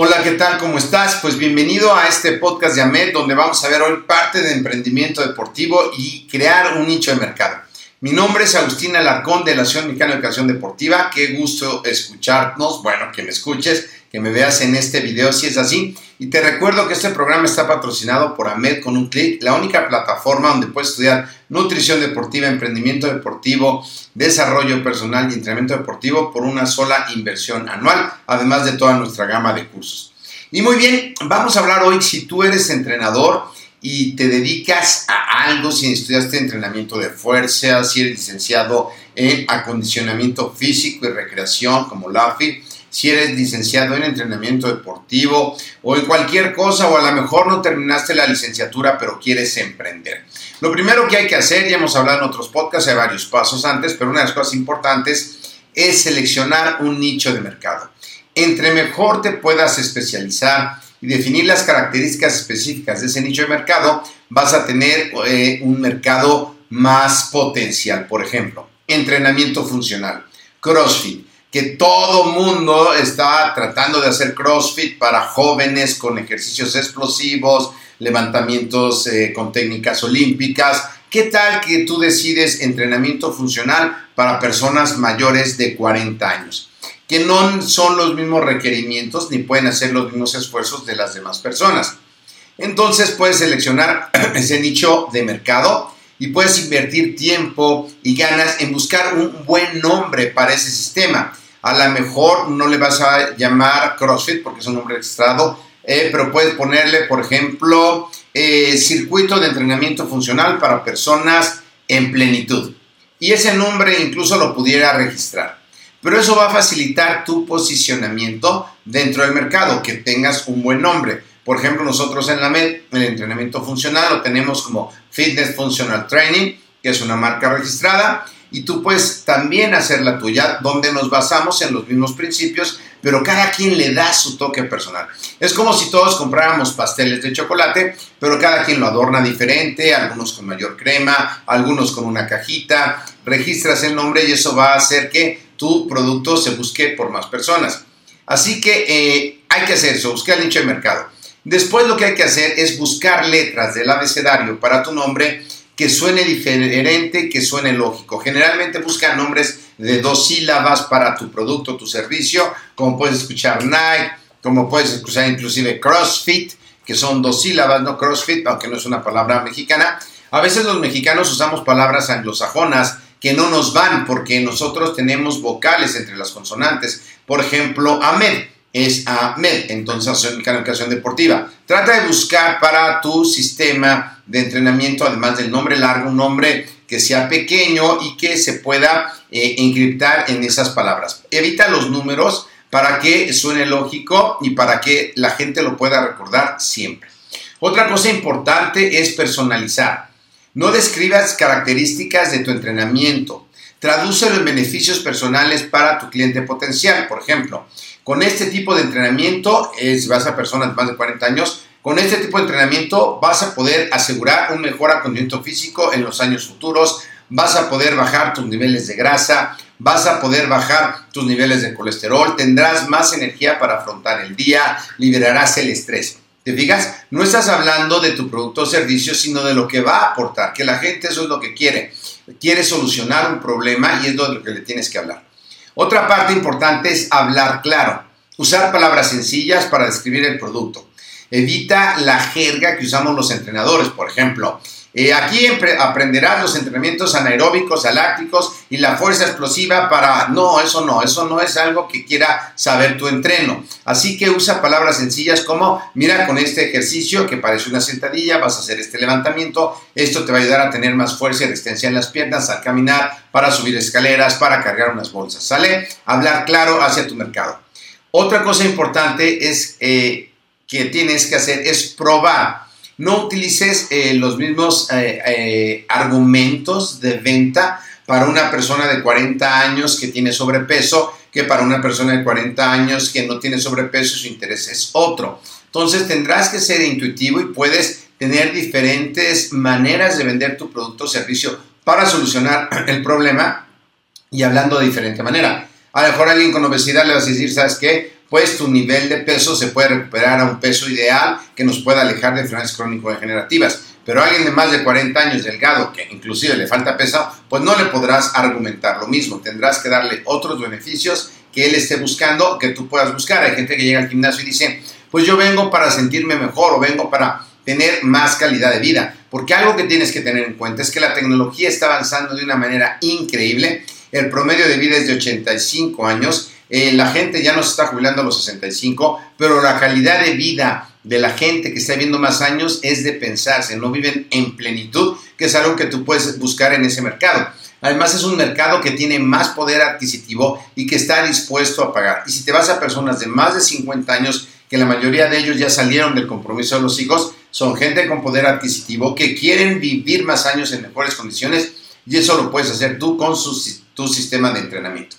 Hola, ¿qué tal? ¿Cómo estás? Pues bienvenido a este podcast de AMED, donde vamos a ver hoy parte de emprendimiento deportivo y crear un nicho de mercado. Mi nombre es Agustín Alarcón de la Asociación Mexicana de Educación Deportiva. Qué gusto escucharnos, bueno, que me escuches, que me veas en este video si es así. Y te recuerdo que este programa está patrocinado por AMED con un clic, la única plataforma donde puedes estudiar nutrición deportiva, emprendimiento deportivo, desarrollo personal y entrenamiento deportivo por una sola inversión anual, además de toda nuestra gama de cursos. Y muy bien, vamos a hablar hoy si tú eres entrenador y te dedicas a algo, si estudiaste entrenamiento de fuerza, si eres licenciado en acondicionamiento físico y recreación como LAFI, si eres licenciado en entrenamiento deportivo o en cualquier cosa o a lo mejor no terminaste la licenciatura pero quieres emprender. Lo primero que hay que hacer, ya hemos hablado en otros podcasts, hay varios pasos antes, pero una de las cosas importantes es seleccionar un nicho de mercado. Entre mejor te puedas especializar, y definir las características específicas de ese nicho de mercado, vas a tener eh, un mercado más potencial. Por ejemplo, entrenamiento funcional, CrossFit, que todo mundo está tratando de hacer CrossFit para jóvenes con ejercicios explosivos, levantamientos eh, con técnicas olímpicas. ¿Qué tal que tú decides entrenamiento funcional para personas mayores de 40 años? que no son los mismos requerimientos ni pueden hacer los mismos esfuerzos de las demás personas. Entonces puedes seleccionar ese nicho de mercado y puedes invertir tiempo y ganas en buscar un buen nombre para ese sistema. A lo mejor no le vas a llamar CrossFit porque es un nombre registrado, eh, pero puedes ponerle, por ejemplo, eh, circuito de entrenamiento funcional para personas en plenitud. Y ese nombre incluso lo pudiera registrar. Pero eso va a facilitar tu posicionamiento dentro del mercado, que tengas un buen nombre. Por ejemplo, nosotros en la MED, el entrenamiento funcional, lo tenemos como Fitness Functional Training, que es una marca registrada, y tú puedes también hacer la tuya, donde nos basamos en los mismos principios, pero cada quien le da su toque personal. Es como si todos compráramos pasteles de chocolate, pero cada quien lo adorna diferente, algunos con mayor crema, algunos con una cajita, registras el nombre y eso va a hacer que tu producto se busque por más personas. Así que eh, hay que hacer eso, buscar el nicho de mercado. Después lo que hay que hacer es buscar letras del abecedario para tu nombre que suene diferente, que suene lógico. Generalmente busca nombres de dos sílabas para tu producto, tu servicio, como puedes escuchar Nike, como puedes escuchar inclusive CrossFit, que son dos sílabas, no CrossFit, aunque no es una palabra mexicana. A veces los mexicanos usamos palabras anglosajonas que no nos van porque nosotros tenemos vocales entre las consonantes. Por ejemplo, AMED es AMED, entonces Asociación Educación Deportiva. Trata de buscar para tu sistema de entrenamiento, además del nombre largo, un nombre que sea pequeño y que se pueda eh, encriptar en esas palabras. Evita los números para que suene lógico y para que la gente lo pueda recordar siempre. Otra cosa importante es personalizar. No describas características de tu entrenamiento. Tradúcelo en beneficios personales para tu cliente potencial. Por ejemplo, con este tipo de entrenamiento, si vas a personas de más de 40 años, con este tipo de entrenamiento vas a poder asegurar un mejor acondicionamiento físico en los años futuros, vas a poder bajar tus niveles de grasa, vas a poder bajar tus niveles de colesterol, tendrás más energía para afrontar el día, liberarás el estrés. ¿Te fijas? No estás hablando de tu producto o servicio, sino de lo que va a aportar, que la gente eso es lo que quiere. Quiere solucionar un problema y es de lo que le tienes que hablar. Otra parte importante es hablar claro, usar palabras sencillas para describir el producto. Evita la jerga que usamos los entrenadores, por ejemplo. Eh, aquí aprenderás los entrenamientos anaeróbicos, alácticos y la fuerza explosiva para... No, eso no, eso no es algo que quiera saber tu entreno. Así que usa palabras sencillas como, mira, con este ejercicio que parece una sentadilla, vas a hacer este levantamiento, esto te va a ayudar a tener más fuerza y resistencia en las piernas al caminar, para subir escaleras, para cargar unas bolsas, ¿sale? Hablar claro hacia tu mercado. Otra cosa importante es eh, que tienes que hacer es probar no utilices eh, los mismos eh, eh, argumentos de venta para una persona de 40 años que tiene sobrepeso que para una persona de 40 años que no tiene sobrepeso su interés es otro. Entonces tendrás que ser intuitivo y puedes tener diferentes maneras de vender tu producto o servicio para solucionar el problema y hablando de diferente manera. A lo mejor alguien con obesidad le vas a decir, ¿sabes qué? Pues tu nivel de peso se puede recuperar a un peso ideal que nos pueda alejar de enfermedades crónico-degenerativas. Pero alguien de más de 40 años delgado, que inclusive le falta peso, pues no le podrás argumentar lo mismo. Tendrás que darle otros beneficios que él esté buscando, que tú puedas buscar. Hay gente que llega al gimnasio y dice, pues yo vengo para sentirme mejor o vengo para tener más calidad de vida. Porque algo que tienes que tener en cuenta es que la tecnología está avanzando de una manera increíble. El promedio de vida es de 85 años eh, la gente ya no se está jubilando a los 65, pero la calidad de vida de la gente que está viviendo más años es de pensarse, no viven en plenitud, que es algo que tú puedes buscar en ese mercado. Además es un mercado que tiene más poder adquisitivo y que está dispuesto a pagar. Y si te vas a personas de más de 50 años, que la mayoría de ellos ya salieron del compromiso de los hijos, son gente con poder adquisitivo que quieren vivir más años en mejores condiciones y eso lo puedes hacer tú con tu sistema de entrenamiento.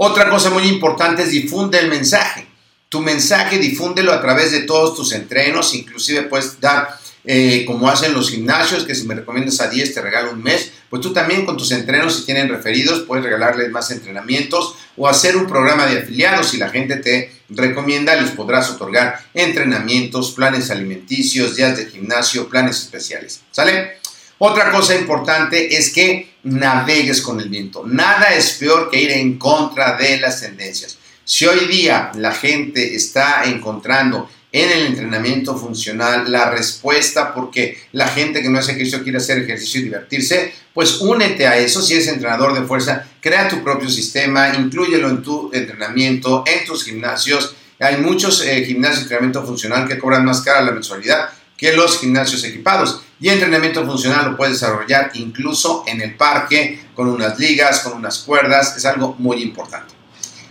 Otra cosa muy importante es difunde el mensaje. Tu mensaje difúndelo a través de todos tus entrenos, inclusive puedes dar, eh, como hacen los gimnasios, que si me recomiendas a 10 te regalo un mes, pues tú también con tus entrenos, si tienen referidos, puedes regalarles más entrenamientos o hacer un programa de afiliados. Si la gente te recomienda, les podrás otorgar entrenamientos, planes alimenticios, días de gimnasio, planes especiales. ¿Sale? Otra cosa importante es que navegues con el viento. Nada es peor que ir en contra de las tendencias. Si hoy día la gente está encontrando en el entrenamiento funcional la respuesta porque la gente que no hace ejercicio quiere hacer ejercicio y divertirse, pues únete a eso si eres entrenador de fuerza, crea tu propio sistema, inclúyelo en tu entrenamiento, en tus gimnasios. Hay muchos eh, gimnasios de entrenamiento funcional que cobran más cara la mensualidad que los gimnasios equipados. Y entrenamiento funcional lo puedes desarrollar incluso en el parque, con unas ligas, con unas cuerdas, es algo muy importante.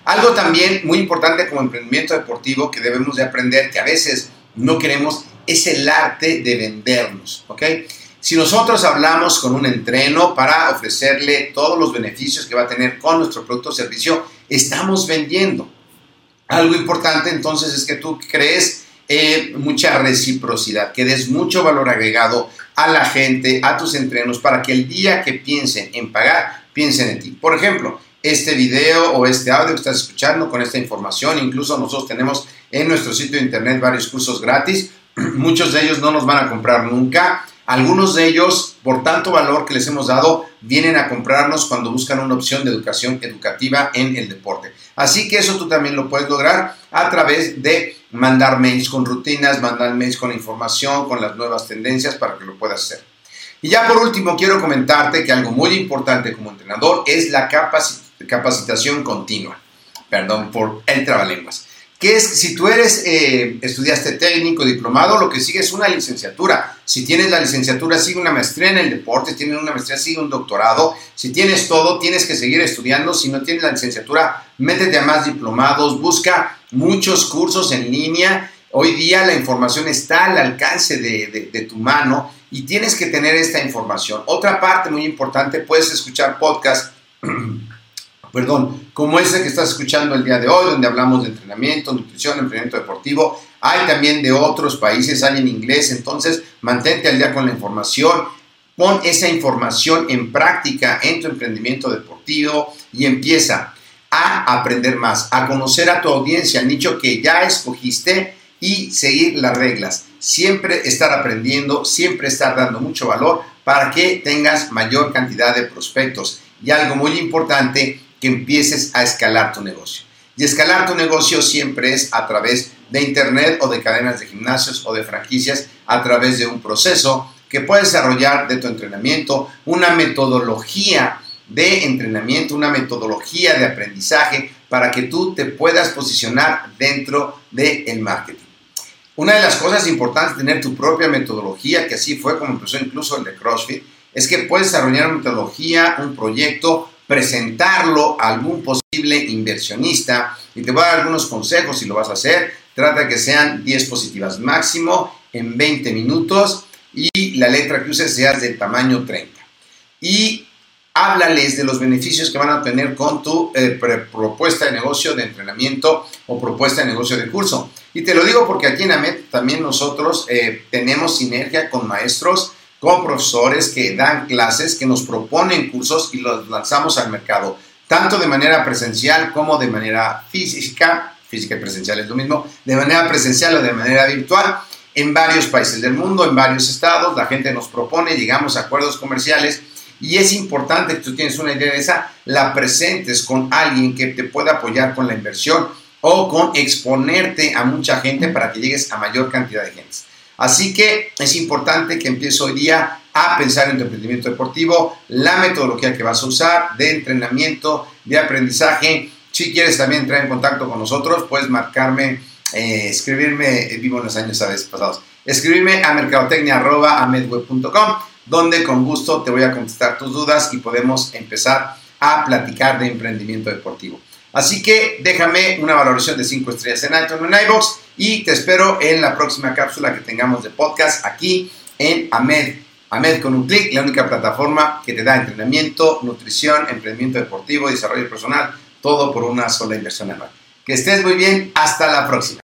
Algo también muy importante como emprendimiento deportivo que debemos de aprender, que a veces no queremos, es el arte de vendernos, ¿ok? Si nosotros hablamos con un entreno para ofrecerle todos los beneficios que va a tener con nuestro producto o servicio, estamos vendiendo. Algo importante entonces es que tú crees eh, mucha reciprocidad, que des mucho valor agregado a la gente, a tus entrenos, para que el día que piensen en pagar, piensen en ti. Por ejemplo, este video o este audio que estás escuchando con esta información, incluso nosotros tenemos en nuestro sitio de internet varios cursos gratis, muchos de ellos no nos van a comprar nunca, algunos de ellos, por tanto valor que les hemos dado, vienen a comprarnos cuando buscan una opción de educación educativa en el deporte. Así que eso tú también lo puedes lograr a través de mandar mails con rutinas, mandar mails con información, con las nuevas tendencias para que lo puedas hacer. Y ya por último, quiero comentarte que algo muy importante como entrenador es la capacitación continua. Perdón por el trabalenguas. Que es si tú eres, eh, estudiaste técnico, diplomado, lo que sigue es una licenciatura. Si tienes la licenciatura, sigue una maestría en el deporte, si tienes una maestría, sigue un doctorado. Si tienes todo, tienes que seguir estudiando. Si no tienes la licenciatura, métete a más diplomados, busca muchos cursos en línea. Hoy día la información está al alcance de, de tu mano y tienes que tener esta información. Otra parte muy importante, puedes escuchar podcasts perdón, como ese que estás escuchando el día de hoy, donde hablamos de entrenamiento, nutrición, entrenamiento deportivo. Hay también de otros países, hay en inglés, entonces mantente al día con la información. Pon esa información en práctica en tu emprendimiento deportivo y empieza a aprender más, a conocer a tu audiencia, al nicho que ya escogiste y seguir las reglas. Siempre estar aprendiendo, siempre estar dando mucho valor para que tengas mayor cantidad de prospectos. Y algo muy importante, que empieces a escalar tu negocio. Y escalar tu negocio siempre es a través de Internet o de cadenas de gimnasios o de franquicias, a través de un proceso que puedes desarrollar de tu entrenamiento, una metodología de entrenamiento, una metodología de aprendizaje para que tú te puedas posicionar dentro del marketing. Una de las cosas importantes de tener tu propia metodología, que así fue como empezó incluso el de CrossFit, es que puedes desarrollar una metodología, un proyecto, presentarlo a algún posible inversionista y te voy a dar algunos consejos si lo vas a hacer. Trata de que sean 10 positivas máximo en 20 minutos y la letra que uses sea del tamaño 30. Y háblales de los beneficios que van a tener con tu eh, propuesta de negocio de entrenamiento o propuesta de negocio de curso. Y te lo digo porque aquí en AMET también nosotros eh, tenemos sinergia con maestros con profesores que dan clases, que nos proponen cursos y los lanzamos al mercado, tanto de manera presencial como de manera física, física y presencial es lo mismo, de manera presencial o de manera virtual, en varios países del mundo, en varios estados, la gente nos propone, llegamos a acuerdos comerciales y es importante que tú tienes una idea de esa, la presentes con alguien que te pueda apoyar con la inversión o con exponerte a mucha gente para que llegues a mayor cantidad de gente. Así que es importante que empieces hoy día a pensar en tu emprendimiento deportivo, la metodología que vas a usar de entrenamiento, de aprendizaje. Si quieres también entrar en contacto con nosotros, puedes marcarme, eh, escribirme, eh, vivo en los años a veces pasados, escribirme a mercadotecnia.amedweb.com, donde con gusto te voy a contestar tus dudas y podemos empezar a platicar de emprendimiento deportivo. Así que déjame una valoración de 5 estrellas en iTunes en iVoox y te espero en la próxima cápsula que tengamos de podcast aquí en AMED. AMED con un clic, la única plataforma que te da entrenamiento, nutrición, emprendimiento deportivo, desarrollo personal, todo por una sola inversión anual. Que estés muy bien, hasta la próxima.